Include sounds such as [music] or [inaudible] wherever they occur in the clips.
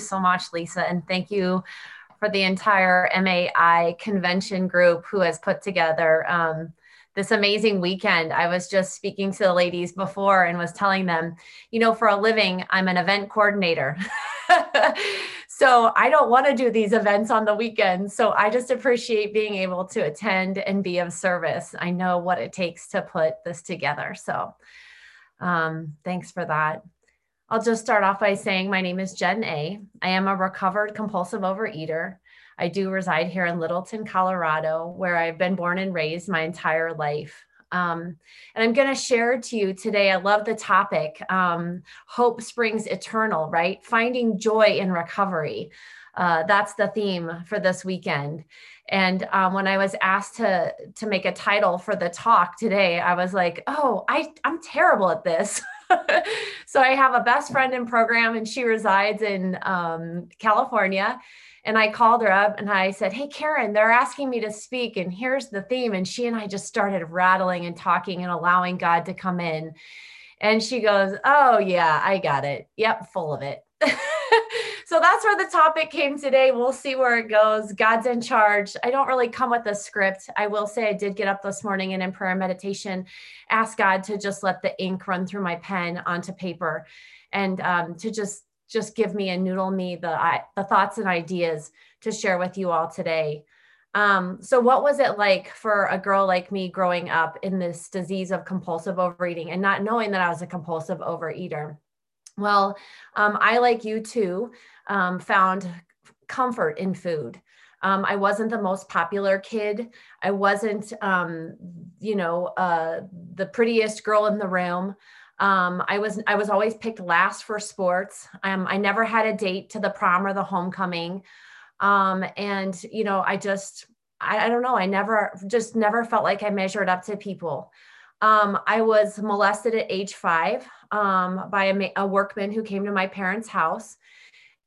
so much, Lisa, and thank you for the entire MAI convention group who has put together um, this amazing weekend. I was just speaking to the ladies before and was telling them, you know, for a living, I'm an event coordinator. [laughs] so I don't want to do these events on the weekends. So I just appreciate being able to attend and be of service. I know what it takes to put this together. So um, thanks for that. I'll just start off by saying my name is Jen A. I am a recovered compulsive overeater. I do reside here in Littleton, Colorado, where I've been born and raised my entire life. Um, and I'm going to share to you today. I love the topic um, Hope Springs Eternal, right? Finding joy in recovery. Uh, that's the theme for this weekend. And um, when I was asked to to make a title for the talk today, I was like, "Oh, I I'm terrible at this." [laughs] [laughs] so I have a best friend in program, and she resides in um, California. And I called her up and I said, Hey, Karen, they're asking me to speak, and here's the theme. And she and I just started rattling and talking and allowing God to come in. And she goes, Oh, yeah, I got it. Yep, full of it. [laughs] so that's where the topic came today. We'll see where it goes. God's in charge. I don't really come with a script. I will say I did get up this morning and in prayer and meditation, ask God to just let the ink run through my pen onto paper and um, to just just give me and noodle me the the thoughts and ideas to share with you all today. Um, so, what was it like for a girl like me growing up in this disease of compulsive overeating and not knowing that I was a compulsive overeater? Well, um, I, like you too, um, found comfort in food. Um, I wasn't the most popular kid. I wasn't, um, you know, uh, the prettiest girl in the room. Um, I was I was always picked last for sports. Um, I never had a date to the prom or the homecoming, and you know I just I, I, don't know I never just never felt like I measured up to people. Um, I was molested at age five um, by a, a workman who came to my parents' house.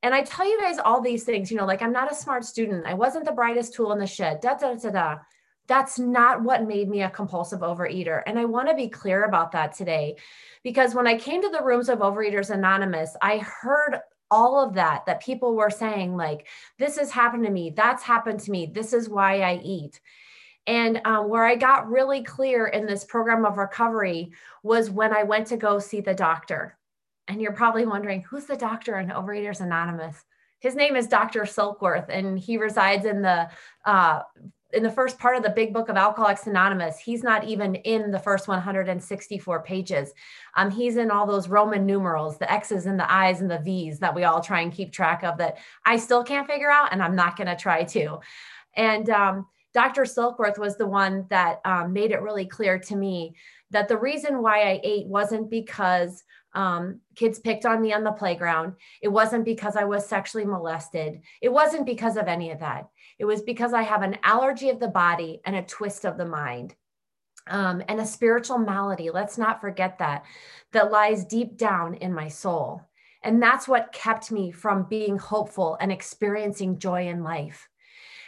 And I tell you guys all these things, you know, like I'm not a smart student. I wasn't the brightest tool in the shed. Da da da da. That's not what made me a compulsive overeater. And I want to be clear about that today because when I came to the rooms of Overeaters Anonymous, I heard all of that that people were saying like this has happened to me that's happened to me this is why i eat and um, where i got really clear in this program of recovery was when i went to go see the doctor. And you're probably wondering who's the doctor in overeaters anonymous? His name is dr silkworth and he resides in the uh, in the first part of the big book of alcoholics anonymous. He's not even in the first 164 pages. Um, he's in all those roman numerals the x's and the i's and the v's that we all try and keep track of that i still can't figure out and i'm not going to try to. And um, dr silkworth was the one that um, made it really clear to me that the reason why i ate wasn't because um, kids picked on me on the playground it wasn't because i was sexually molested it wasn't because of any of that it was because I have an allergy of the body and a twist of the mind. Um, and a spiritual malady, let's not forget that, that lies deep down in my soul. And that's what kept me from being hopeful and experiencing joy in life.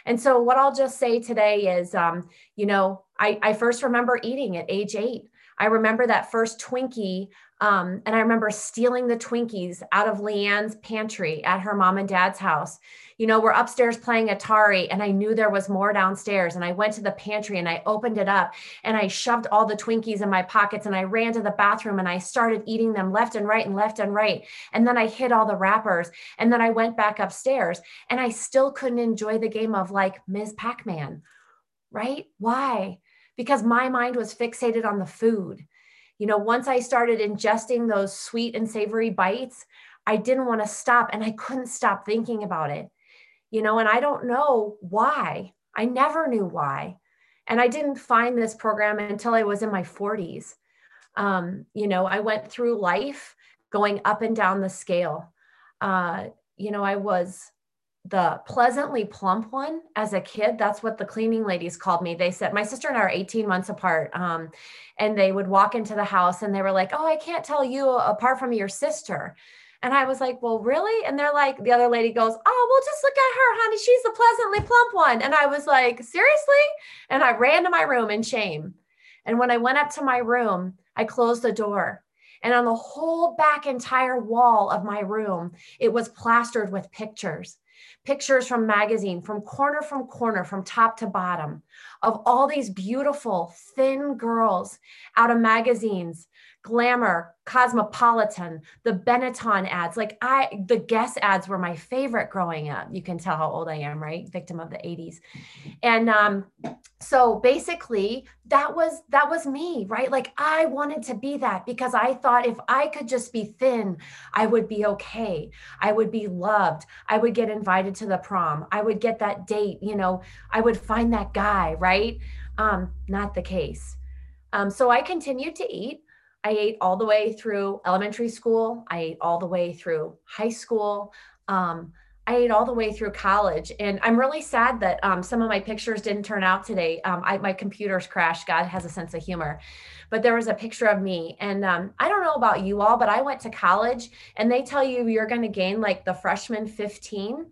And so, what I'll just say today is, um, you know, I, I first remember eating at age eight. I remember that first Twinkie, um, and I remember stealing the Twinkies out of Leanne's pantry at her mom and dad's house you know, we're upstairs playing Atari and I knew there was more downstairs. And I went to the pantry and I opened it up and I shoved all the Twinkies in my pockets and I ran to the bathroom and I started eating them left and right and left and right. And then I hid all the wrappers and then I went back upstairs and I still couldn't enjoy the game of like Ms. Pac Man, right? Why? Because my mind was fixated on the food. You know, once I started ingesting those sweet and savory bites, I didn't want to stop and I couldn't stop thinking about it you know, and I don't know why. I never knew why. And I didn't find this program until I was in my 40s. Um, you know, I went through life going up and down the scale. Uh, you know, I was the pleasantly plump one as a kid. That's what the cleaning ladies called me. They said, my sister and I are 18 months apart. Um, and they would walk into the house and they were like, Oh, I can't tell you apart from your sister. And I was like, well, really? And they're like, the other lady goes, oh, well, just look at her, honey. She's the pleasantly plump one. And I was like, seriously? And I ran to my room in shame. And when I went up to my room, I closed the door. And on the whole back entire wall of my room, it was plastered with pictures pictures from magazine from corner from corner from top to bottom of all these beautiful thin girls out of magazines glamour cosmopolitan the benetton ads. Like i the guess ads were my favorite growing up. You can tell how old i am right? Victim of the 80s and um so basically that was that was me right? Like i wanted to be that because i thought if i could just be thin i would be okay. I would be loved. I would get invited to the prom. I would get that date you know? I would find that guy right? Um not the case. Um so i continued to eat I ate all the way through elementary school. I ate all the way through high school. Um, I ate all the way through college. And I'm really sad that um, some of my pictures didn't turn out today. Um, I, my computer's crashed. God has a sense of humor. But there was a picture of me. And um, I don't know about you all, but I went to college and they tell you you're going to gain like the freshman 15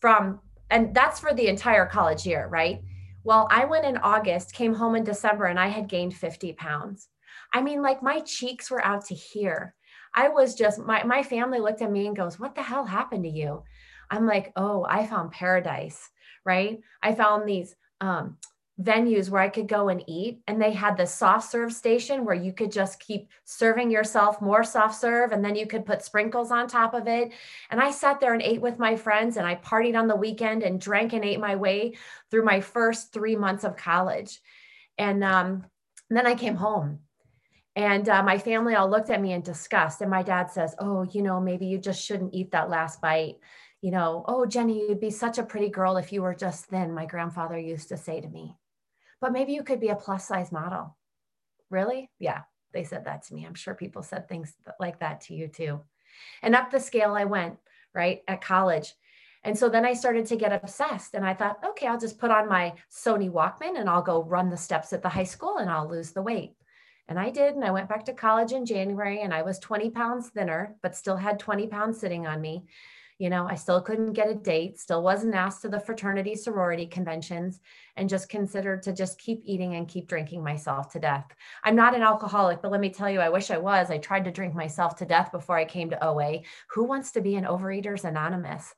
from, and that's for the entire college year, right? Well, I went in August, came home in December, and I had gained 50 pounds. I mean, like my cheeks were out to here. I was just, my, my family looked at me and goes, What the hell happened to you? I'm like, Oh, I found paradise, right? I found these um, venues where I could go and eat. And they had the soft serve station where you could just keep serving yourself more soft serve and then you could put sprinkles on top of it. And I sat there and ate with my friends and I partied on the weekend and drank and ate my way through my first three months of college. And, um, and then I came home and uh, my family all looked at me in disgust. And my dad says, Oh, you know, maybe you just shouldn't eat that last bite. You know, oh, Jenny, you'd be such a pretty girl if you were just thin, my grandfather used to say to me. But maybe you could be a plus size model. Really? Yeah, they said that to me. I'm sure people said things like that to you too. And up the scale I went, right, at college. And so then I started to get obsessed and I thought, okay, I'll just put on my Sony Walkman and I'll go run the steps at the high school and I'll lose the weight. And I did. And I went back to college in January and I was 20 pounds thinner, but still had 20 pounds sitting on me. You know, I still couldn't get a date, still wasn't asked to the fraternity sorority conventions, and just considered to just keep eating and keep drinking myself to death. I'm not an alcoholic, but let me tell you, I wish I was. I tried to drink myself to death before I came to OA. Who wants to be an Overeaters Anonymous?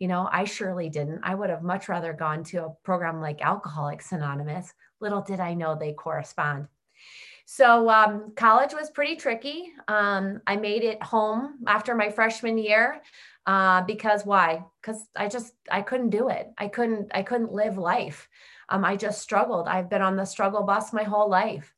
You know, I surely didn't. I would have much rather gone to a program like Alcoholics Anonymous. Little did I know they correspond. So um, college was pretty tricky. Um, I made it home after my freshman year uh, because why? Because I just I couldn't do it. I couldn't I couldn't live life. Um, I just struggled. I've been on the struggle bus my whole life.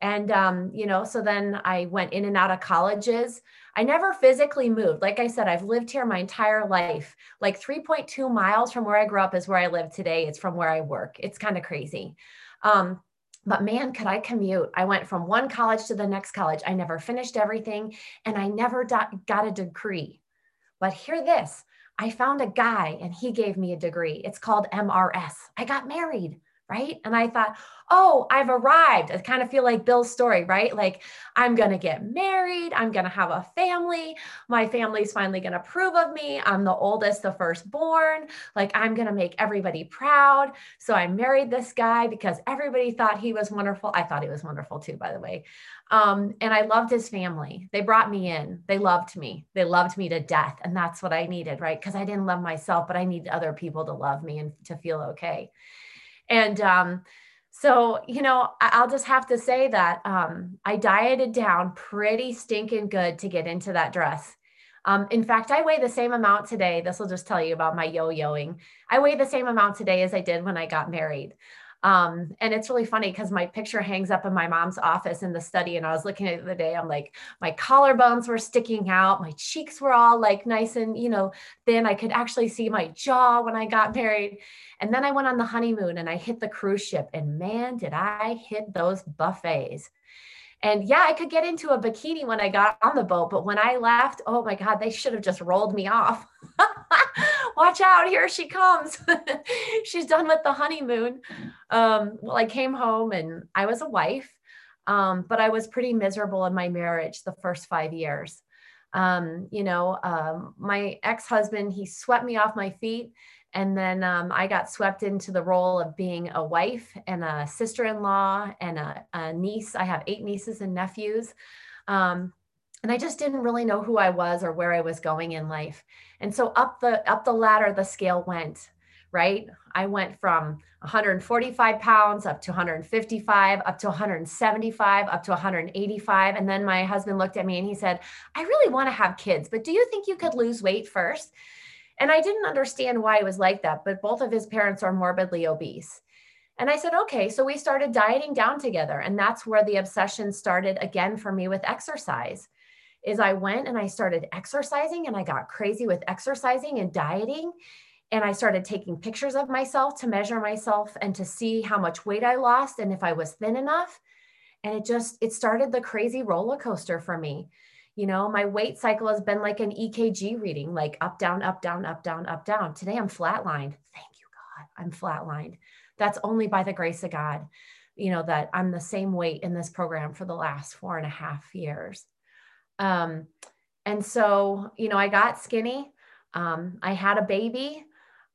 And, um, you know, so then I went in and out of colleges. I never physically moved. Like I said, I've lived here my entire life. Like 3.2 miles from where I grew up is where I live today. It's from where I work. It's kind of crazy. Um, but man, could I commute? I went from one college to the next college. I never finished everything and I never got a degree. But hear this I found a guy and he gave me a degree. It's called MRS. I got married right? And I thought, oh, I've arrived. I kind of feel like Bill's story, right? Like, I'm going to get married. I'm going to have a family. My family's finally going to approve of me. I'm the oldest, the firstborn. Like, I'm going to make everybody proud. So I married this guy because everybody thought he was wonderful. I thought he was wonderful too, by the way. Um, and I loved his family. They brought me in. They loved me. They loved me to death. And that's what I needed, right? Because I didn't love myself, but I needed other people to love me and to feel okay. And um, so, you know, I'll just have to say that um, I dieted down pretty stinking good to get into that dress. Um, in fact, I weigh the same amount today. This will just tell you about my yo yoing. I weigh the same amount today as I did when I got married. Um, and it's really funny because my picture hangs up in my mom's office in the study. And I was looking at it the day, I'm like, my collarbones were sticking out, my cheeks were all like nice and, you know, thin. I could actually see my jaw when I got married. And then I went on the honeymoon and I hit the cruise ship. And man, did I hit those buffets. And yeah, I could get into a bikini when I got on the boat, but when I left, oh my God, they should have just rolled me off. [laughs] Watch out, here she comes. [laughs] She's done with the honeymoon. Um, well, I came home and I was a wife, um, but I was pretty miserable in my marriage the first five years. Um, you know, um, my ex husband, he swept me off my feet and then um, I got swept into the role of being a wife and a sister in law and a, a, niece. I have eight nieces and nephews. Um, and I just didn't really know who I was or where I was going in life. And so up the up the ladder the scale went, right? I went from 145 pounds up to 155, up to 175, up to 185. And then my husband looked at me and he said, I really want to have kids, but do you think you could lose weight first? And I didn't understand why it was like that, but both of his parents are morbidly obese. And I said, okay. So we started dieting down together. And that's where the obsession started again for me with exercise. Is I went and I started exercising and I got crazy with exercising and dieting. And I started taking pictures of myself to measure myself and to see how much weight I lost and if I was thin enough. And it just, it started the crazy roller coaster for me. You know, my weight cycle has been like an EKG reading, like up, down, up, down, up, down, up, down. Today I'm flatlined. Thank you, God. I'm flatlined. That's only by the grace of God, you know, that I'm the same weight in this program for the last four and a half years. Um, and so, you know, I got skinny. Um, I had a baby.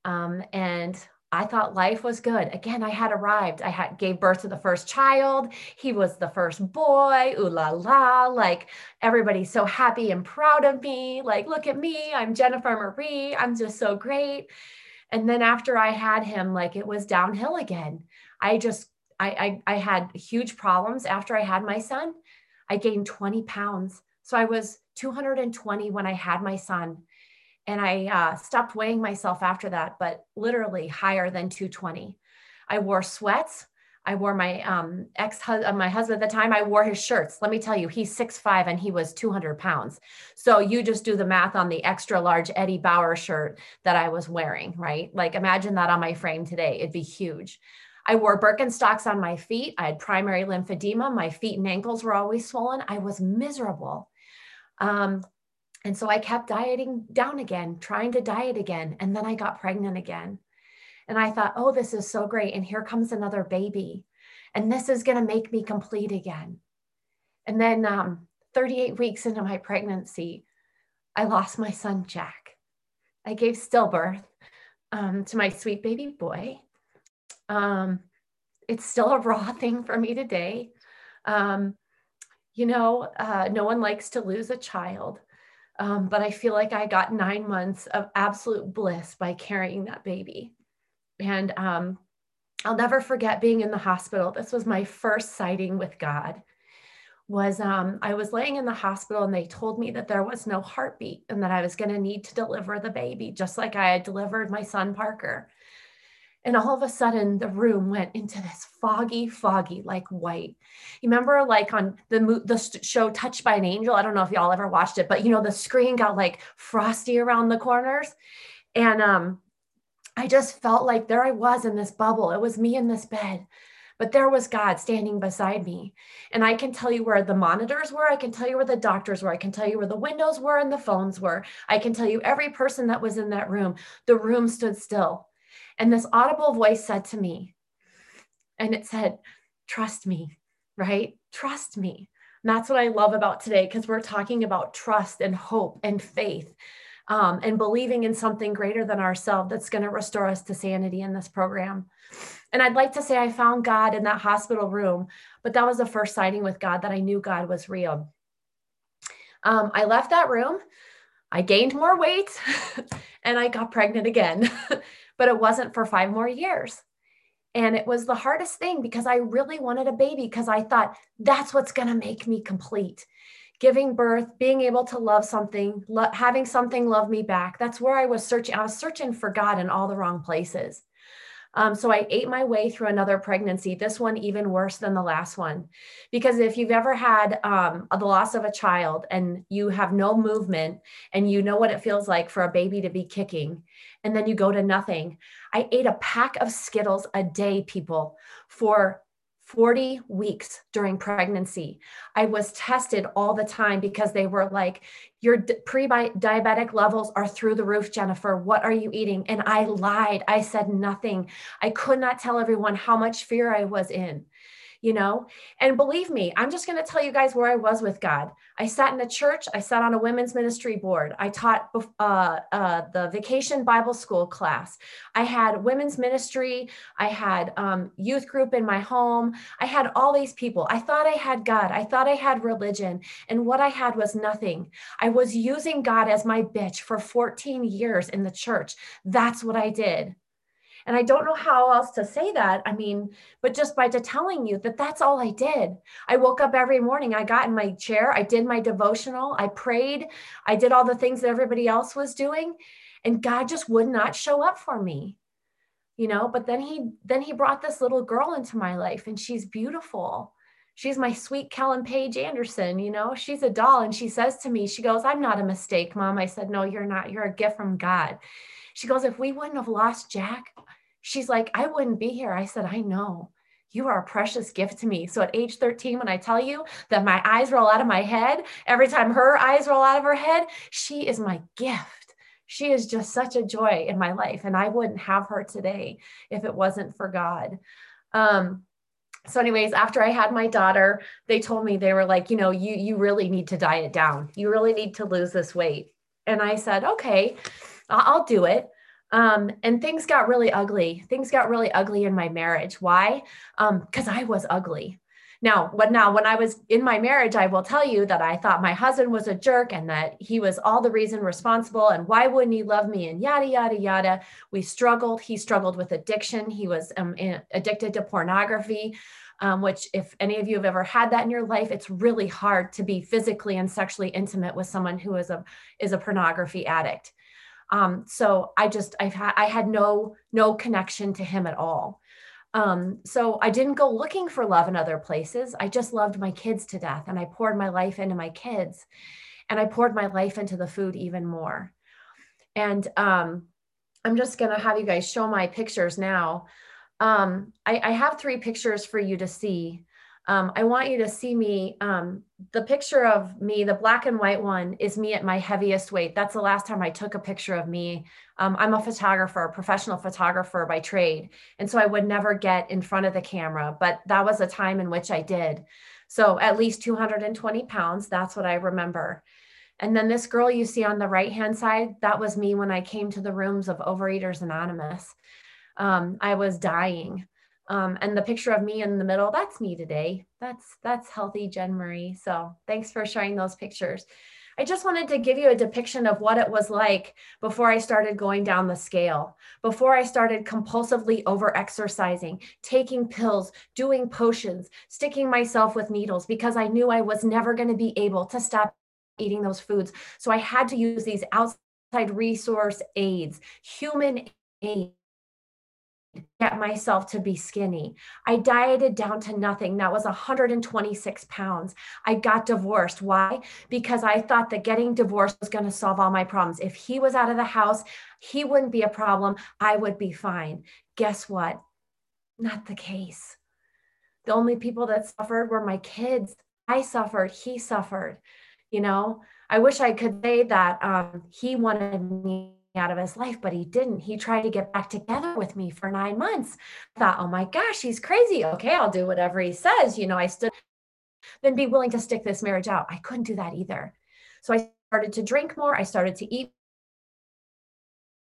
Um, and I thought life was good. Again, I had arrived. I had gave birth to the first child. He was the first boy. Ooh la la! Like everybody's so happy and proud of me. Like, look at me. I'm Jennifer Marie. I'm just so great. And then after I had him, like it was downhill again. I just I I, I had huge problems after I had my son. I gained 20 pounds. So I was 220 when I had my son and I uh, stopped weighing myself after that, but literally higher than 220. I wore sweats. I wore my um, ex uh, my husband at the time. I wore his shirts. Let me tell you, he's six five and he was 200 pounds. So you just do the math on the extra large Eddie Bauer shirt that I was wearing, right? Like imagine that on my frame today. It'd be huge. I wore Birkenstocks on my feet. I had primary lymphedema. My feet and ankles were always swollen. I was miserable. Um, and so I kept dieting down again, trying to diet again. And then I got pregnant again. And I thought, oh, this is so great. And here comes another baby. And this is going to make me complete again. And then um, 38 weeks into my pregnancy, I lost my son, Jack. I gave stillbirth um, to my sweet baby boy. Um, it's still a raw [laughs] thing for me today. Um, you know, uh, no one likes to lose a child. Um, but I feel like I got nine months of absolute bliss by carrying that baby. And um, I'll never forget being in the hospital. This was my first sighting with God. Was um, I was laying in the hospital and they told me that there was no heartbeat and that I was going to need to deliver the baby, just like I had delivered my son Parker. And all of a sudden, the room went into this foggy, foggy, like white. You remember, like on the the show Touched by an Angel? I don't know if y'all ever watched it, but you know, the screen got like frosty around the corners, and um, I just felt like there I was in this bubble. It was me in this bed, but there was God standing beside me. And I can tell you where the monitors were. I can tell you where the doctors were. I can tell you where the windows were and the phones were. I can tell you every person that was in that room. The room stood still and this audible voice said to me, and it said, Trust me, right? Trust me. And that's what I love about today because we're talking about trust and hope and faith um, and believing in something greater than ourselves that's going to restore us to sanity in this program. And I'd like to say I found God in that hospital room, but that was the first sighting with God that I knew God was real. Um, I left that room. I gained more weight [laughs] and I got pregnant again. [laughs] but it wasn't for five more years. And it was the hardest thing because I really wanted a baby because I thought that's what's going to make me complete. Giving birth, being able to love something, lo- having something love me back. That's where I was searching. I was searching for God in all the wrong places. Um, so I ate my way through another pregnancy, this one even worse than the last one. Because if you've ever had um, the loss of a child and you have no movement and you know what it feels like for a baby to be kicking, and then you go to nothing. I ate a pack of Skittles a day, people, for 40 weeks during pregnancy. I was tested all the time because they were like, Your pre diabetic levels are through the roof, Jennifer. What are you eating? And I lied. I said nothing. I could not tell everyone how much fear I was in. You know? And believe me, I'm just going to tell you guys where I was with God. I sat in a church, I sat on a women's ministry board, I taught uh, uh, the vacation Bible school class, I had women's ministry, I had um, youth group in my home, I had all these people. I thought I had God, I thought I had religion, and what I had was nothing. I was using God as my bitch for 14 years in the church. That's what I did. And I don't know how else to say that. I mean, but just by telling you that that's all I did. I woke up every morning, I got in my chair, I did my devotional, I prayed, I did all the things that everybody else was doing, and God just would not show up for me. You know, but then he then he brought this little girl into my life and she's beautiful. She's my sweet Kellen Page Anderson, you know, she's a doll. And she says to me, she goes, I'm not a mistake, mom. I said, No, you're not. You're a gift from God. She goes, If we wouldn't have lost Jack, she's like, I wouldn't be here. I said, I know. You are a precious gift to me. So at age 13, when I tell you that my eyes roll out of my head, every time her eyes roll out of her head, she is my gift. She is just such a joy in my life. And I wouldn't have her today if it wasn't for God. Um, so anyways after i had my daughter they told me they were like you know you you really need to diet down you really need to lose this weight and i said okay i'll do it um, and things got really ugly. Things got really ugly in my marriage. Why? Because um, I was ugly. Now, what now when I was in my marriage, I will tell you that I thought my husband was a jerk and that he was all the reason responsible and why wouldn't he love me and yada yada yada. We struggled. He struggled with addiction. He was um, addicted to pornography. Um, which if any of you have ever had that in your life it's really hard to be physically and sexually intimate with someone who is a is a pornography addict um, so I just I've had I had no no connection to him at all. Um, so I didn't go looking for love in other places. I just loved my kids to death, and I poured my life into my kids, and I poured my life into the food even more. And um, I'm just gonna have you guys show my pictures now. Um, I, I have three pictures for you to see. Um, I want you to see me. Um, the picture of me, the black and white one, is me at my heaviest weight. That's the last time I took a picture of me. Um, I'm a photographer, a professional photographer by trade. And so I would never get in front of the camera, but that was a time in which I did. So at least 220 pounds, that's what I remember. And then this girl you see on the right hand side, that was me when I came to the rooms of Overeaters Anonymous. Um, I was dying. Um, and the picture of me in the middle, that's me today. That's that's healthy Jen Marie. So thanks for sharing those pictures. I just wanted to give you a depiction of what it was like before I started going down the scale, before I started compulsively over exercising, taking pills, doing potions, sticking myself with needles because I knew I was never going to be able to stop eating those foods. So I had to use these outside resource aids, human aid get myself to be skinny. I dieted down to nothing. That was 126 pounds. I got divorced. Why? Because I thought that getting divorced was going to solve all my problems. If he was out of the house, he wouldn't be a problem. I would be fine. Guess what? Not the case. The only people that suffered were my kids. I suffered. He suffered. You know, I wish I could say that um, he wanted me out of his life, but he didn't. He tried to get back together with me for nine months. I thought, oh my gosh, he's crazy. Okay, I'll do whatever he says. You know, I stood, then be willing to stick this marriage out. I couldn't do that either. So I started to drink more. I started to eat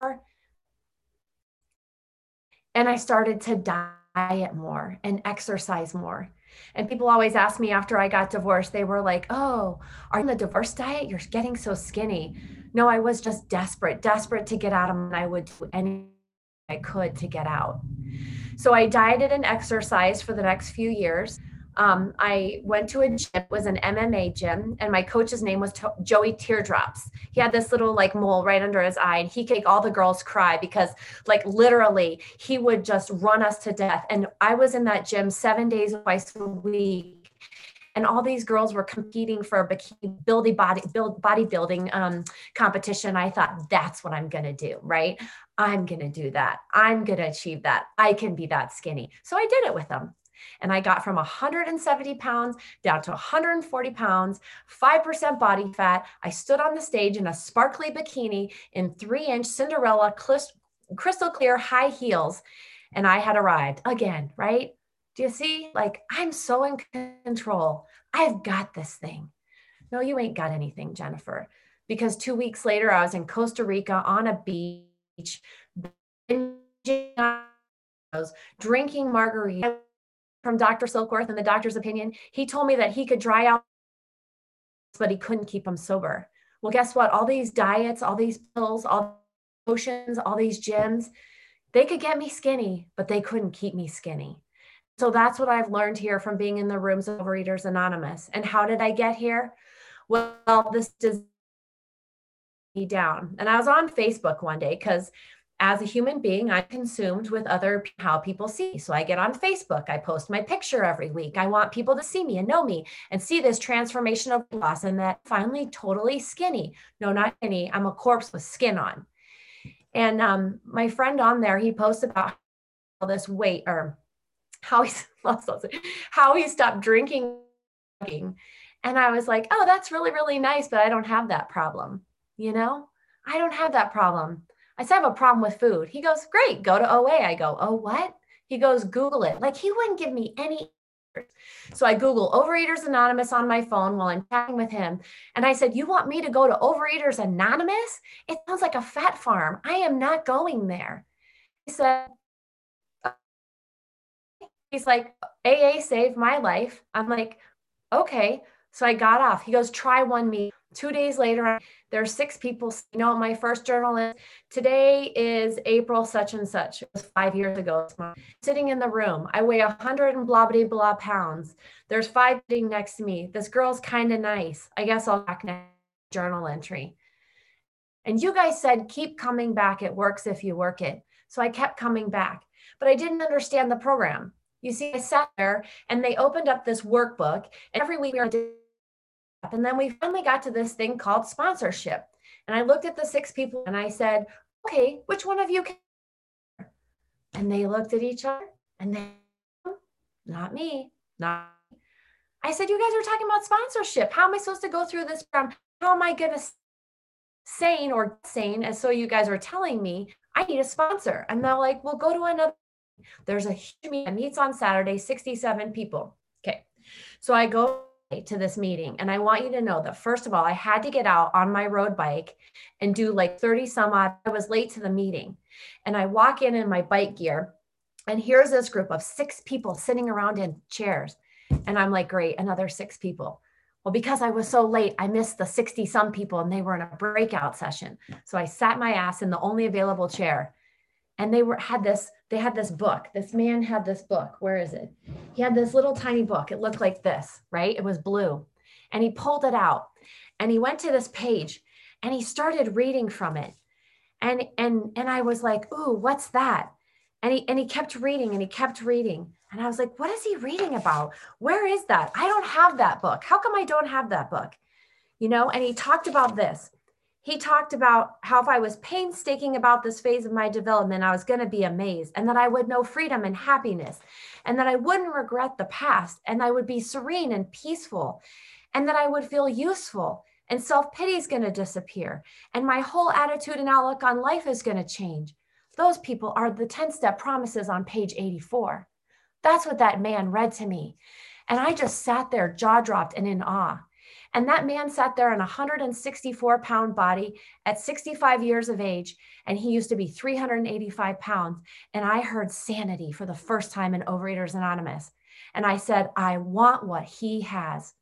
more. And I started to diet more and exercise more. And people always ask me after I got divorced, they were like, Oh, are you on the divorce diet? You're getting so skinny. No, I was just desperate, desperate to get out of and I would do anything I could to get out. So I dieted and exercised for the next few years. Um, I went to a gym, it was an MMA gym, and my coach's name was to- Joey Teardrops. He had this little like mole right under his eye, and he could make all the girls cry because, like, literally, he would just run us to death. And I was in that gym seven days, twice a week. And all these girls were competing for a bikini building body build bodybuilding um, competition. I thought that's what I'm gonna do, right? I'm gonna do that. I'm gonna achieve that. I can be that skinny. So I did it with them. And I got from 170 pounds down to 140 pounds, 5% body fat. I stood on the stage in a sparkly bikini in three inch Cinderella crystal clear high heels. And I had arrived again, right? Do you see? Like, I'm so in control. I've got this thing. No, you ain't got anything, Jennifer. Because two weeks later, I was in Costa Rica on a beach, drinking margarita from Dr. Silkworth and the doctor's opinion. He told me that he could dry out, but he couldn't keep them sober. Well, guess what? All these diets, all these pills, all potions, all these gyms, they could get me skinny, but they couldn't keep me skinny. So that's what I've learned here from being in the rooms of Overeaters Anonymous. And how did I get here? Well, this does me down. And I was on Facebook one day because as a human being, I'm consumed with other how people see. So I get on Facebook, I post my picture every week. I want people to see me and know me and see this transformation of loss and that finally totally skinny. No, not skinny. I'm a corpse with skin on. And um, my friend on there, he posts about all this weight or how he [laughs] how he stopped drinking. And I was like, oh, that's really, really nice, but I don't have that problem. You know, I don't have that problem. I said, I have a problem with food. He goes, Great, go to OA. I go, Oh, what? He goes, Google it. Like he wouldn't give me any. So I Google Overeaters Anonymous on my phone while I'm chatting with him. And I said, You want me to go to Overeaters Anonymous? It sounds like a fat farm. I am not going there. He said, He's like, AA saved my life. I'm like, Okay. So I got off. He goes, Try one meal. Two days later, there are six people. You know, my first journal is today is April such and such. It was five years ago. Sitting in the room, I weigh a hundred and blah blah blah pounds. There's five sitting next to me. This girl's kind of nice. I guess I'll back next journal entry. And you guys said keep coming back. It works if you work it. So I kept coming back, but I didn't understand the program. You see, I sat there and they opened up this workbook, and every week we were and then we finally got to this thing called sponsorship. And I looked at the six people and I said, okay, which one of you can? And they looked at each other and they, not me, not. Me. I said, you guys are talking about sponsorship. How am I supposed to go through this program? How am I going to sane or sane? And so you guys are telling me I need a sponsor. And they're like, well, go to another. There's a huge meeting meets on Saturday, 67 people. Okay. So I go to this meeting. And I want you to know that, first of all, I had to get out on my road bike and do like 30 some odd. I was late to the meeting. And I walk in in my bike gear. And here's this group of six people sitting around in chairs. And I'm like, great, another six people. Well, because I was so late, I missed the 60 some people and they were in a breakout session. So I sat my ass in the only available chair and they were had this they had this book. This man had this book. Where is it? He had this little tiny book. It looked like this right? It was blue. And he pulled it out and he went to this page and he started reading from it. And and and i was like ooh what's that? And he and he kept reading and he kept reading. And i was like what is he reading about? Where is that? I don't have that book. How come i don't have that book? You know and he talked about this he talked about how if I was painstaking about this phase of my development, I was going to be amazed and that I would know freedom and happiness and that I wouldn't regret the past and I would be serene and peaceful and that I would feel useful and self pity is going to disappear and my whole attitude and outlook on life is going to change. Those people are the 10 step promises on page 84. That's what that man read to me. And I just sat there, jaw dropped and in awe. And that man sat there in a 164 pound body at 65 years of age, and he used to be 385 pounds. And I heard sanity for the first time in Overeaters Anonymous. And I said, I want what he has.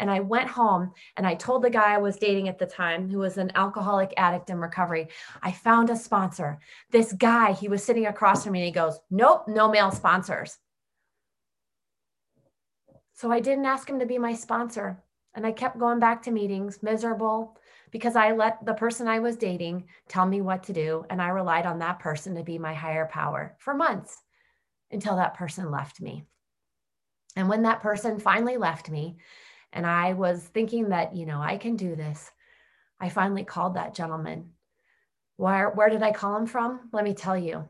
And I went home and I told the guy I was dating at the time, who was an alcoholic addict in recovery, I found a sponsor. This guy, he was sitting across from me and he goes, Nope, no male sponsors. So I didn't ask him to be my sponsor. And I kept going back to meetings, miserable, because I let the person I was dating tell me what to do. And I relied on that person to be my higher power for months until that person left me. And when that person finally left me, and I was thinking that, you know, I can do this, I finally called that gentleman. Where, where did I call him from? Let me tell you.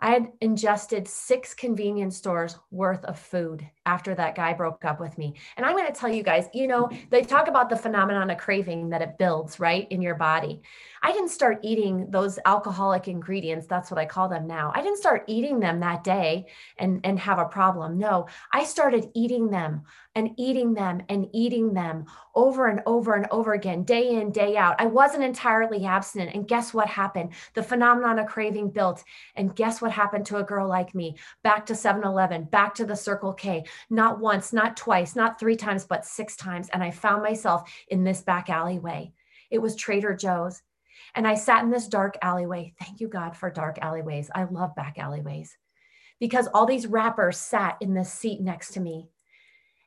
I had ingested six convenience stores worth of food after that guy broke up with me. And I'm going to tell you guys, you know, they talk about the phenomenon of craving that it builds, right, in your body. I didn't start eating those alcoholic ingredients. That's what I call them now. I didn't start eating them that day and, and have a problem. No, I started eating them and eating them and eating them over and over and over again, day in, day out. I wasn't entirely abstinent. And guess what happened? The phenomenon of craving built. And guess what happened to a girl like me? Back to 7 Eleven, back to the Circle K, not once, not twice, not three times, but six times. And I found myself in this back alleyway. It was Trader Joe's. And I sat in this dark alleyway. Thank you, God, for dark alleyways. I love back alleyways because all these wrappers sat in this seat next to me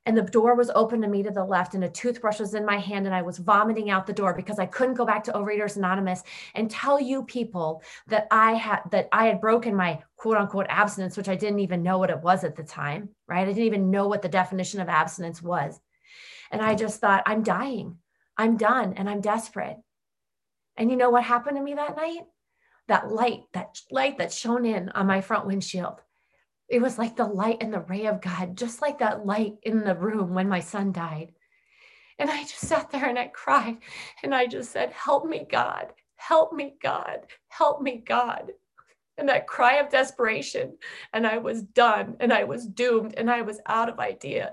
and the door was open to me to the left and a toothbrush was in my hand and i was vomiting out the door because i couldn't go back to overeaters anonymous and tell you people that i had that i had broken my quote unquote abstinence which i didn't even know what it was at the time right? I didn't even know what the definition of abstinence was. And i just thought i'm dying. I'm done and i'm desperate. And you know what happened to me that night? That light that light that shone in on my front windshield it was like the light and the ray of God, just like that light in the room when my son died. And I just sat there and I cried and I just said, Help me, God. Help me, God. Help me, God. And that cry of desperation. And I was done and I was doomed and I was out of ideas.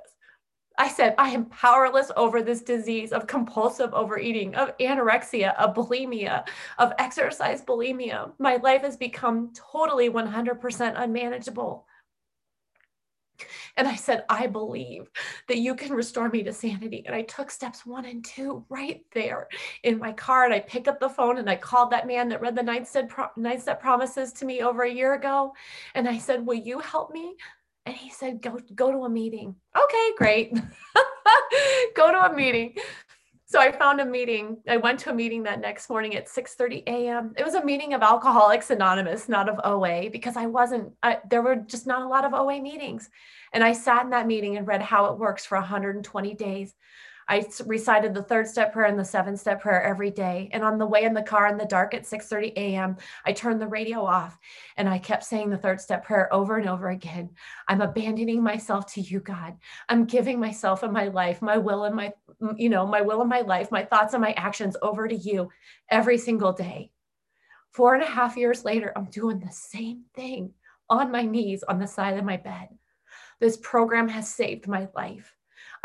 I said, I am powerless over this disease of compulsive overeating, of anorexia, of bulimia, of exercise bulimia. My life has become totally 100% unmanageable. And I said, I believe that you can restore me to sanity. And I took steps one and two right there in my car. And I picked up the phone and I called that man that read the nine step, pro- nine step promises to me over a year ago. And I said, Will you help me? And he said, Go, go to a meeting. Okay, great. [laughs] go to a meeting so I found a meeting. I went to a meeting that next morning at 6:30 a.m. It was a meeting of Alcoholics Anonymous, not of OA, because I wasn't. I, there were just not a lot of OA meetings, and I sat in that meeting and read how it works for 120 days. I recited the third step prayer and the seven step prayer every day. And on the way in the car in the dark at 6:30 a.m., I turned the radio off and I kept saying the third step prayer over and over again. I'm abandoning myself to you, God. I'm giving myself and my life, my will and my, you know, my will and my life, my thoughts and my actions over to you every single day. Four and a half years later, I'm doing the same thing on my knees on the side of my bed. This program has saved my life.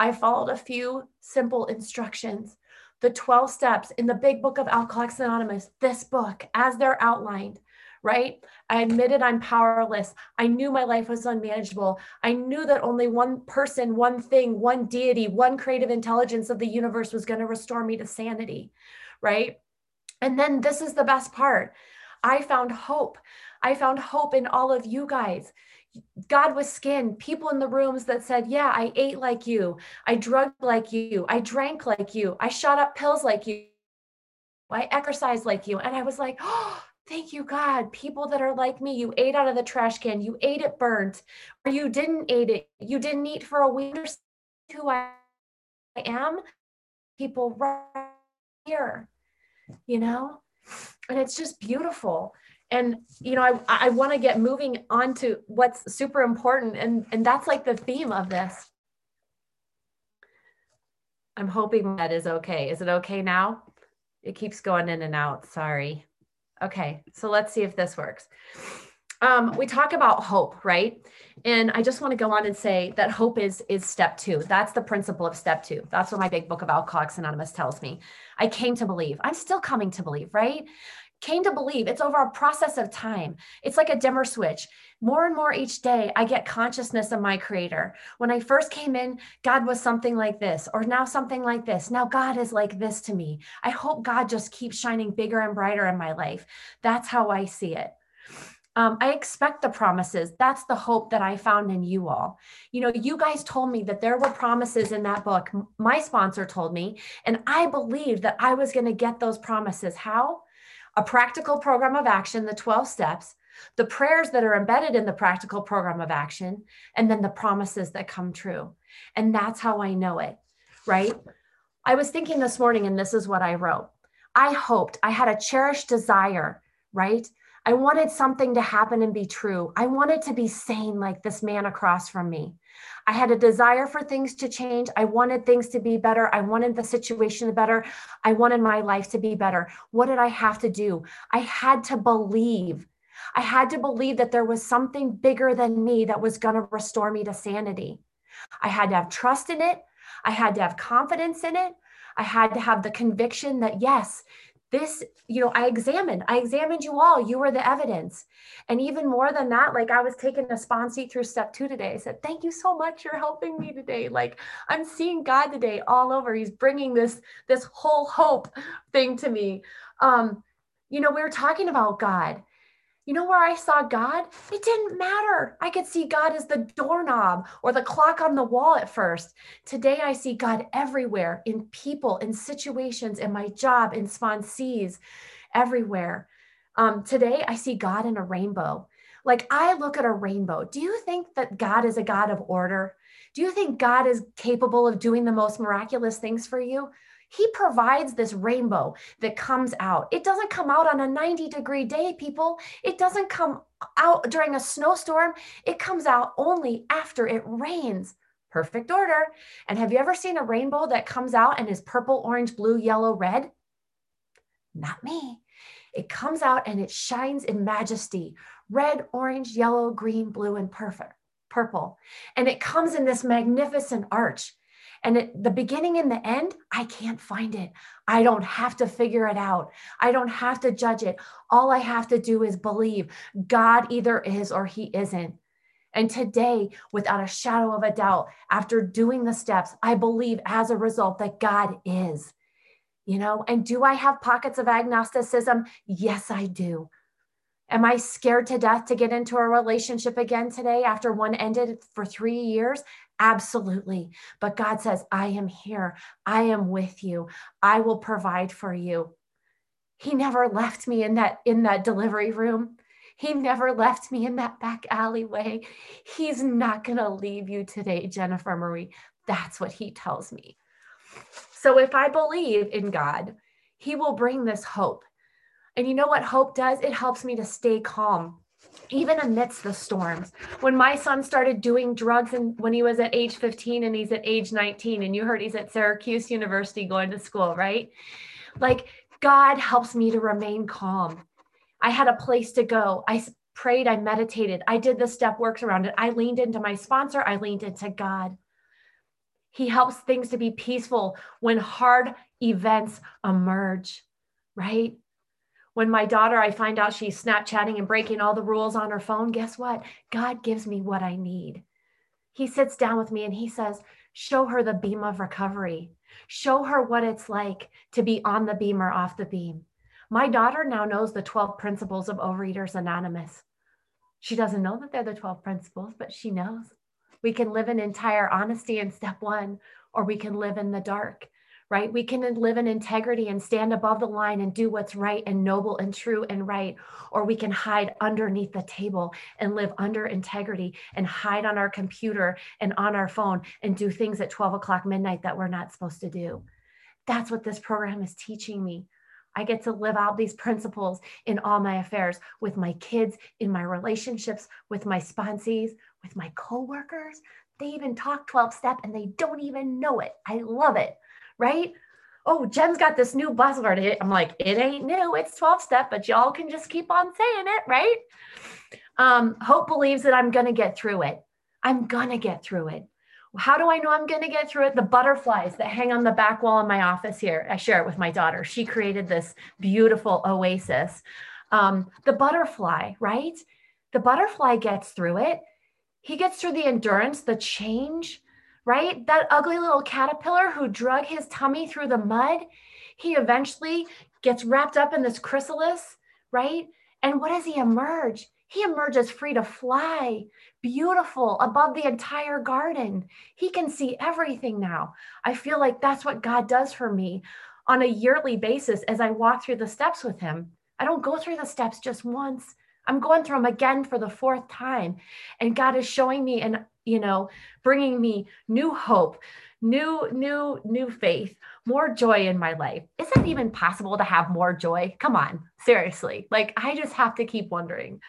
I followed a few simple instructions. The 12 steps in the big book of Alcoholics Anonymous, this book, as they're outlined, right? I admitted I'm powerless. I knew my life was unmanageable. I knew that only one person, one thing, one deity, one creative intelligence of the universe was going to restore me to sanity, right? And then this is the best part I found hope. I found hope in all of you guys. God with skin, people in the rooms that said, Yeah, I ate like you. I drugged like you. I drank like you. I shot up pills like you. I exercised like you. And I was like, Oh, thank you, God. People that are like me. You ate out of the trash can. You ate it burnt, or you didn't eat it. You didn't eat for a week. or Who I am. People right here, you know? And it's just beautiful and you know i, I want to get moving on to what's super important and and that's like the theme of this. I'm hoping that is okay. Is it okay now? It keeps going in and out. Sorry. Okay so let's see if this works. Um, we talk about hope right? And i just want to go on and say that hope is is step two. That's the principle of step two. That's what my big book of alcoholics anonymous tells me. I came to believe. I'm still coming to believe right came to believe it's over a process of time. It's like a dimmer switch. More and more each day, I get consciousness of my creator. When I first came in, God was something like this, or now something like this. Now God is like this to me. I hope God just keeps shining bigger and brighter in my life. That's how I see it. Um, I expect the promises. That's the hope that I found in you all. You know, you guys told me that there were promises in that book. My sponsor told me, and I believed that I was going to get those promises. How? A practical program of action, the 12 steps, the prayers that are embedded in the practical program of action, and then the promises that come true. And that's how I know it, right? I was thinking this morning, and this is what I wrote. I hoped I had a cherished desire, right? I wanted something to happen and be true. I wanted to be sane like this man across from me. I had a desire for things to change. I wanted things to be better. I wanted the situation better. I wanted my life to be better. What did I have to do? I had to believe. I had to believe that there was something bigger than me that was going to restore me to sanity. I had to have trust in it. I had to have confidence in it. I had to have the conviction that, yes, this you know i examined i examined you all you were the evidence. And even more than that like i was taking a sponsee through step two today. I said thank you so much you're helping me today. Like i'm seeing god today all over. He's bringing this this whole hope thing to me. Um you know we were talking about god you know where I saw God? It didn't matter. I could see God as the doorknob or the clock on the wall at first. Today, I see God everywhere in people, in situations, in my job, in sponsees, everywhere. Um, today, I see God in a rainbow. Like I look at a rainbow. Do you think that God is a God of order? Do you think God is capable of doing the most miraculous things for you? He provides this rainbow that comes out. It doesn't come out on a 90 degree day, people. It doesn't come out during a snowstorm. It comes out only after it rains. Perfect order. And have you ever seen a rainbow that comes out and is purple, orange, blue, yellow, red? Not me. It comes out and it shines in majesty red, orange, yellow, green, blue, and perfect purple. And it comes in this magnificent arch. And the beginning and the end, I can't find it. I don't have to figure it out. I don't have to judge it. All I have to do is believe God either is or he isn't. And today, without a shadow of a doubt, after doing the steps, I believe as a result that God is. You know, and do I have pockets of agnosticism? Yes, I do. Am I scared to death to get into a relationship again today after one ended for three years? Absolutely. But God says, I am here. I am with you. I will provide for you. He never left me in that in that delivery room. He never left me in that back alleyway. He's not going to leave you today, Jennifer Marie. That's what he tells me. So if I believe in God, he will bring this hope. And you know what hope does? It helps me to stay calm even amidst the storms. When my son started doing drugs and when he was at age 15 and he's at age 19 and you heard he's at Syracuse University going to school, right? Like God helps me to remain calm. I had a place to go. I prayed, I meditated, I did the step works around it. I leaned into my sponsor, I leaned into God. He helps things to be peaceful when hard events emerge, right? When my daughter, I find out she's Snapchatting and breaking all the rules on her phone, guess what? God gives me what I need. He sits down with me and he says, Show her the beam of recovery. Show her what it's like to be on the beam or off the beam. My daughter now knows the 12 principles of Overeaters Anonymous. She doesn't know that they're the 12 principles, but she knows. We can live in entire honesty in step one, or we can live in the dark right? We can live in integrity and stand above the line and do what's right and noble and true and right. Or we can hide underneath the table and live under integrity and hide on our computer and on our phone and do things at 12 o'clock midnight that we're not supposed to do. That's what this program is teaching me. I get to live out these principles in all my affairs with my kids, in my relationships, with my sponsees, with my coworkers. They even talk 12 step and they don't even know it. I love it right? Oh, Jen's got this new buzzword. I'm like, it ain't new. It's 12 step, but y'all can just keep on saying it, right? Um, hope believes that I'm going to get through it. I'm going to get through it. How do I know I'm going to get through it? The butterflies that hang on the back wall in my office here. I share it with my daughter. She created this beautiful oasis. Um, the butterfly, right? The butterfly gets through it. He gets through the endurance, the change, right? That ugly little caterpillar who drug his tummy through the mud, he eventually gets wrapped up in this chrysalis, right? And what does he emerge? He emerges free to fly, beautiful above the entire garden. He can see everything now. I feel like that's what God does for me on a yearly basis as I walk through the steps with him. I don't go through the steps just once, I'm going through them again for the fourth time. And God is showing me and, you know, bringing me new hope, new, new, new faith, more joy in my life. Is it even possible to have more joy? Come on, seriously. Like, I just have to keep wondering.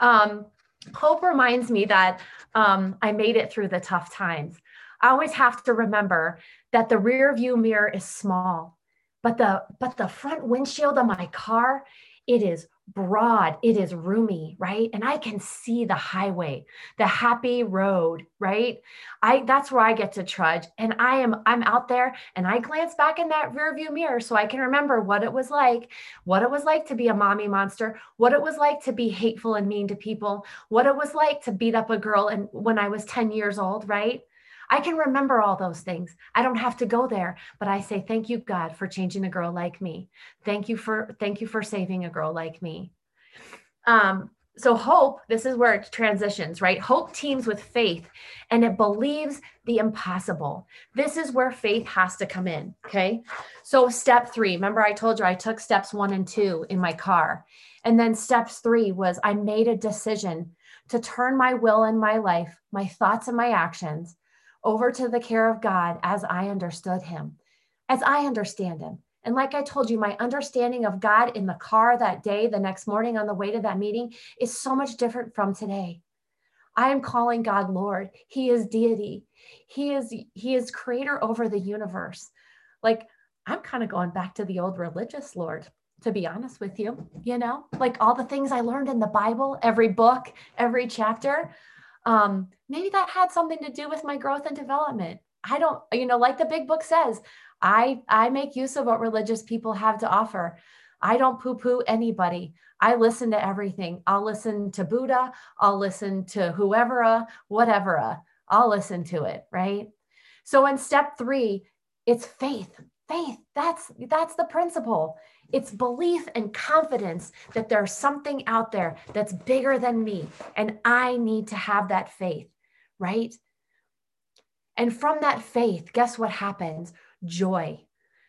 Um, hope reminds me that um, I made it through the tough times. I always have to remember that the rear view mirror is small, but the but the front windshield of my car, it is broad, it is roomy, right? And I can see the highway, the happy road, right? I that's where I get to trudge and I am I'm out there and I glance back in that rear view mirror so I can remember what it was like, what it was like to be a mommy monster, what it was like to be hateful and mean to people, what it was like to beat up a girl and when I was 10 years old, right? I can remember all those things. I don't have to go there, but I say thank you God for changing a girl like me. Thank you for thank you for saving a girl like me. Um so hope this is where it transitions right hope teams with faith and it believes the impossible this is where faith has to come in okay so step 3 remember i told you i took steps 1 and 2 in my car and then steps 3 was i made a decision to turn my will and my life my thoughts and my actions over to the care of God as I understood him, as I understand him. And like I told you, my understanding of God in the car that day, the next morning on the way to that meeting, is so much different from today. I am calling God Lord. He is deity. He is he is creator over the universe. Like I'm kind of going back to the old religious Lord, to be honest with you, you know? Like all the things I learned in the Bible, every book, every chapter, um, maybe that had something to do with my growth and development. I don't, you know, like the big book says, I I make use of what religious people have to offer. I don't poo-poo anybody. I listen to everything. I'll listen to Buddha. I'll listen to whoever, whatever. I'll listen to it, right? So in step three, it's faith. Faith. That's that's the principle. It's belief and confidence that there's something out there that's bigger than me. And I need to have that faith, right? And from that faith, guess what happens? Joy.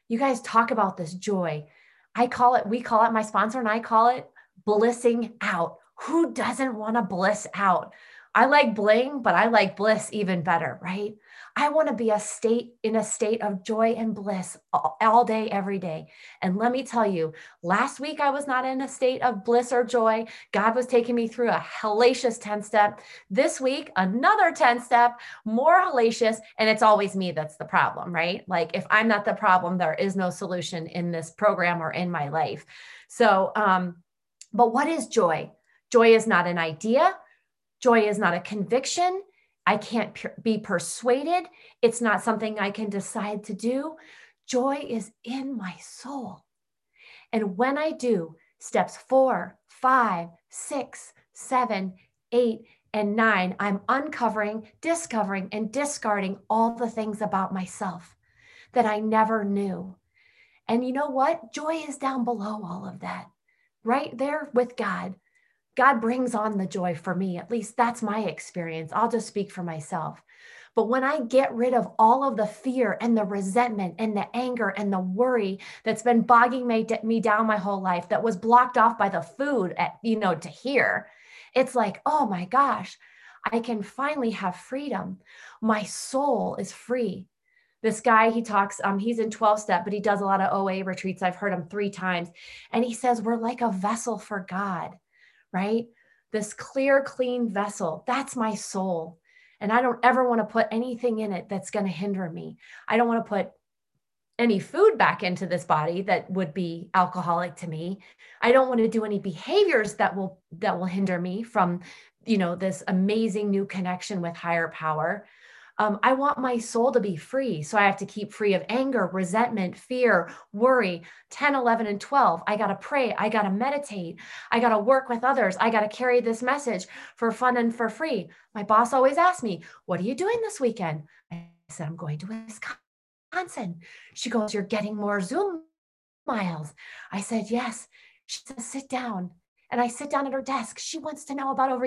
You guys talk about this joy. I call it, we call it, my sponsor and I call it blissing out. Who doesn't want to bliss out? I like bling, but I like bliss even better, right? I want to be a state in a state of joy and bliss all, day, every day. And let me tell you, last week I was not in a state of bliss or joy. God was taking me through a hellacious 10 step. This week, another 10 step, more hellacious. And it's always me that's the problem, right? Like if I'm not the problem, there is no solution in this program or in my life. So, um, but what is joy? Joy is not an idea. Joy is not a conviction. I can't be persuaded. It's not something I can decide to do. Joy is in my soul. And when I do steps four, five, six, seven, eight, and nine, I'm uncovering, discovering, and discarding all the things about myself that I never knew. And you know what? Joy is down below all of that, right there with God. God brings on the joy for me. At least that's my experience. I'll just speak for myself. But when I get rid of all of the fear and the resentment and the anger and the worry that's been bogging me, down my whole life, that was blocked off by the food, at, you know, to hear, it's like, oh my gosh, I can finally have freedom. My soul is free. This guy, he talks, um, he's in 12 step, but he does a lot of OA retreats. I've heard him three times. And he says, we're like a vessel for God right? This clear, clean vessel, that's my soul. And I don't ever want to put anything in it that's going to hinder me. I don't want to put any food back into this body that would be alcoholic to me. I don't want to do any behaviors that will that will hinder me from, you know, this amazing new connection with higher power. Um, I want my soul to be free. So I have to keep free of anger, resentment, fear, worry. 10, 11, and 12. I got to pray. I got to meditate. I got to work with others. I got to carry this message for fun and for free. My boss always asks me, What are you doing this weekend? I said, I'm going to Wisconsin. She goes, You're getting more Zoom miles. I said, Yes. She says, Sit down. And I sit down at her desk. She wants to know about over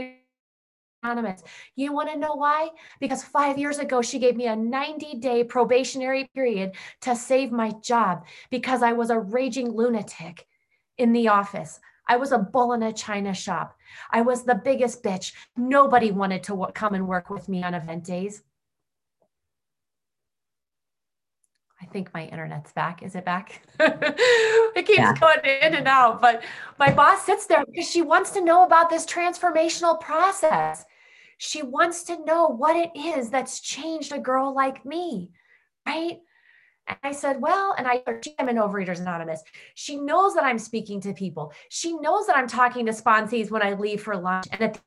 Anonymous. You want to know why? Because five years ago, she gave me a 90 day probationary period to save my job because I was a raging lunatic in the office. I was a bull in a china shop. I was the biggest bitch. Nobody wanted to come and work with me on event days. I think my internet's back. Is it back? [laughs] it keeps yeah. going in and out. But my boss sits there because she wants to know about this transformational process. She wants to know what it is that's changed a girl like me, right? And I said, Well, and I, I'm in Overeaters Anonymous. She knows that I'm speaking to people. She knows that I'm talking to sponsees when I leave for lunch. And at the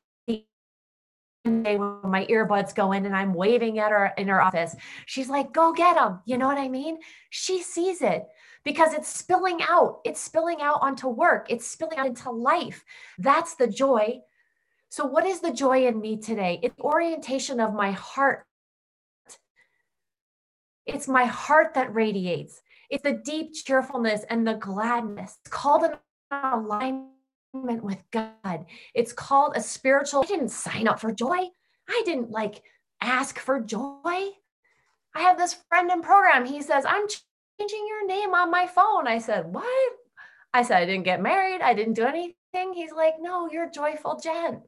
day when my earbuds go in and I'm waving at her in her office, she's like, Go get them. You know what I mean? She sees it because it's spilling out. It's spilling out onto work, it's spilling out into life. That's the joy. So, what is the joy in me today? It's orientation of my heart it's my heart that radiates. It's the deep cheerfulness and the gladness. It's called an alignment with God. It's called a spiritual. I didn't sign up for joy. I didn't like ask for joy. I have this friend in program. He says, I'm changing your name on my phone. I said, What? I said, I didn't get married. I didn't do anything. He's like, No, you're joyful Jen.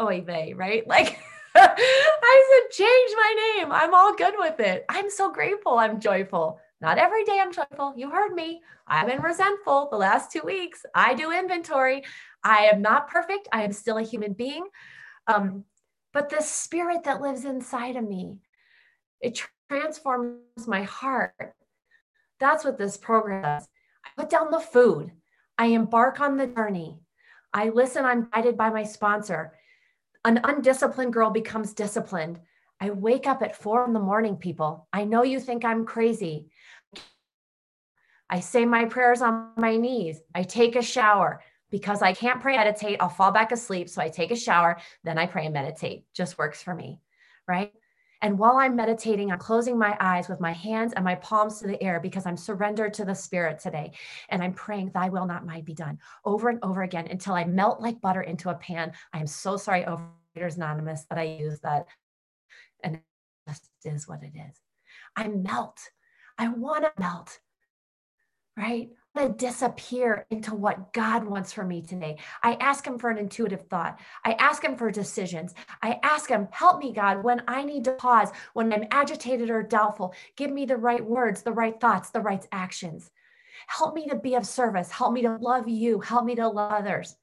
Oy vey, right? [laughs] Like, I said, change my name. I'm all good with it. I'm so grateful. I'm joyful. Not every day I'm joyful. You heard me. I've been resentful the last two weeks. I do inventory. I am not perfect. I am still a human being. Um, but the spirit that lives inside of me, it transforms my heart. That's what this program does. I put down the food. I embark on the journey. I listen. I'm guided by my sponsor. An undisciplined girl becomes disciplined. I wake up at four in the morning, people. I know you think I'm crazy. I say my prayers on my knees. I take a shower because I can't pray, meditate. I'll fall back asleep. So I take a shower, then I pray and meditate. Just works for me, right? And while I'm meditating, I'm closing my eyes with my hands and my palms to the air because I'm surrendered to the spirit today. And I'm praying, Thy will not mine be done over and over again until I melt like butter into a pan. I am so sorry, Overeaters Anonymous, that I use that. And it just is what it is. I melt. I want to melt, right? to disappear into what God wants for me today. I ask Him for an intuitive thought. I ask Him for decisions. I ask Him, help me, God, when I need to pause, when I'm agitated or doubtful. Give me the right words, the right thoughts, the right actions. Help me to be of service. Help me to love you. Help me to love others.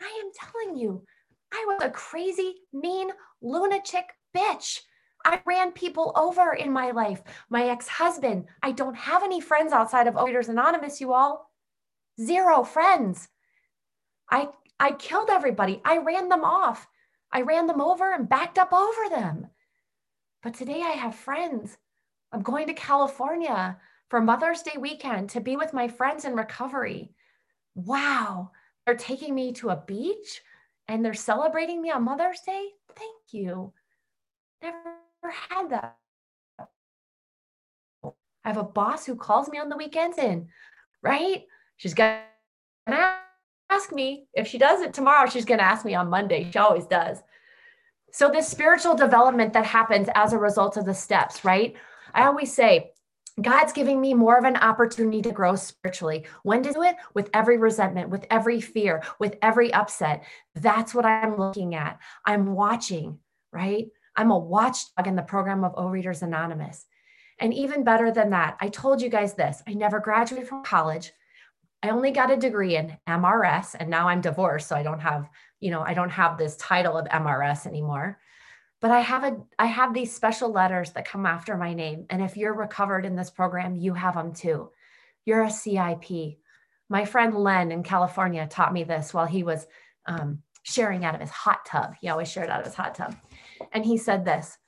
I am telling you, I was a crazy, mean, lunatic bitch. I ran people over in my life. My ex husband, I don't have any friends outside of Overeaters Anonymous, you all. Zero friends. I, I killed everybody. I ran them off. I ran them over and backed up over them. But today I have friends. I'm going to California for Mother's Day weekend to be with my friends in recovery. Wow. They're taking me to a beach and they're celebrating me on Mother's Day. Thank you. Never had that. I have a boss who calls me on the weekends in, right? She's going to ask me if she does it tomorrow, she's going to ask me on Monday. She always does. So, this spiritual development that happens as a result of the steps, right? I always say, God's giving me more of an opportunity to grow spiritually. When to do it? With every resentment, with every fear, with every upset. That's what I'm looking at. I'm watching, right? I'm a watchdog in the program of Overeaters Anonymous. And even better than that, I told you guys this I never graduated from college. I only got a degree in MRS, and now I'm divorced. So I don't have, you know, I don't have this title of MRS anymore. But I have a I have these special letters that come after my name. And if you're recovered in this program, you have them too. You're a CIP. My friend Len in California taught me this while he was um, sharing out of his hot tub. He always shared out of his hot tub. And he said this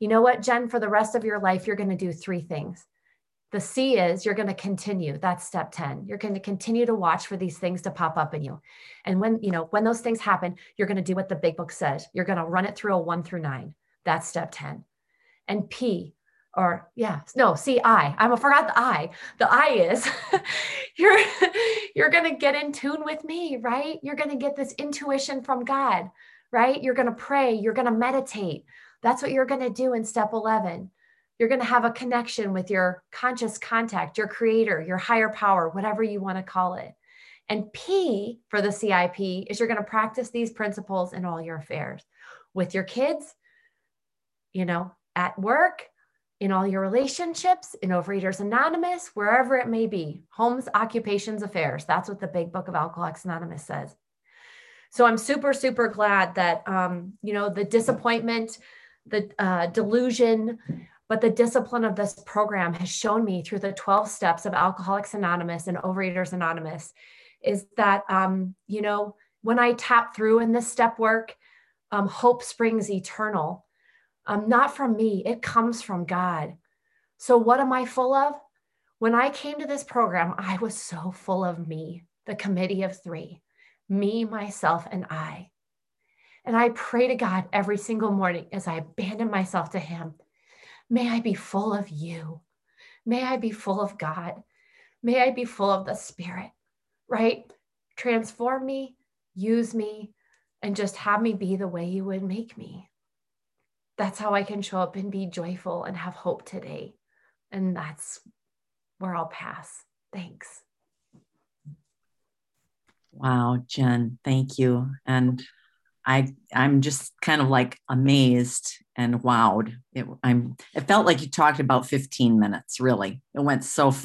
You know what, Jen, for the rest of your life, you're going to do three things. The C is you're going to continue. That's step 10. You're going to continue to watch for these things to pop up in you. And when, you know, when those things happen, you're going to do what the big book says. You're going to run it through a 1 through 9. That's step 10. And P or yeah, no, see I. I'm forgot the I. The I is [laughs] you're [laughs] you're going to get in tune with me, right? You're going to get this intuition from God right? You're going to pray, you're going to meditate. That's what you're going to do in step 11. You're going to have a connection with your conscious contact, your creator, your higher power, whatever you want to call it. And P for the CIP is you're going to practice these principles in all your affairs with your kids, you know, at work, in all your relationships, in Overeaters Anonymous, wherever it may be, homes, occupations, affairs. That's what the big book of Alcoholics Anonymous says. So I'm super, super glad that, um, you know, the disappointment, the uh, delusion, but the discipline of this program has shown me through the 12 steps of Alcoholics Anonymous and Overeaters Anonymous is that, um, you know, when I tap through in this step work, um, hope springs eternal. Um, not from me, it comes from God. So, what am I full of? When I came to this program, I was so full of me, the committee of three me, myself, and I. And I pray to God every single morning as I abandon myself to Him. May I be full of you. May I be full of God. May I be full of the Spirit, right? Transform me, use me, and just have me be the way you would make me. That's how I can show up and be joyful and have hope today. And that's where I'll pass. Thanks. Wow, Jen, thank you. And I I'm just kind of like amazed and wowed. It I'm it felt like you talked about 15 minutes, really. It went so fast.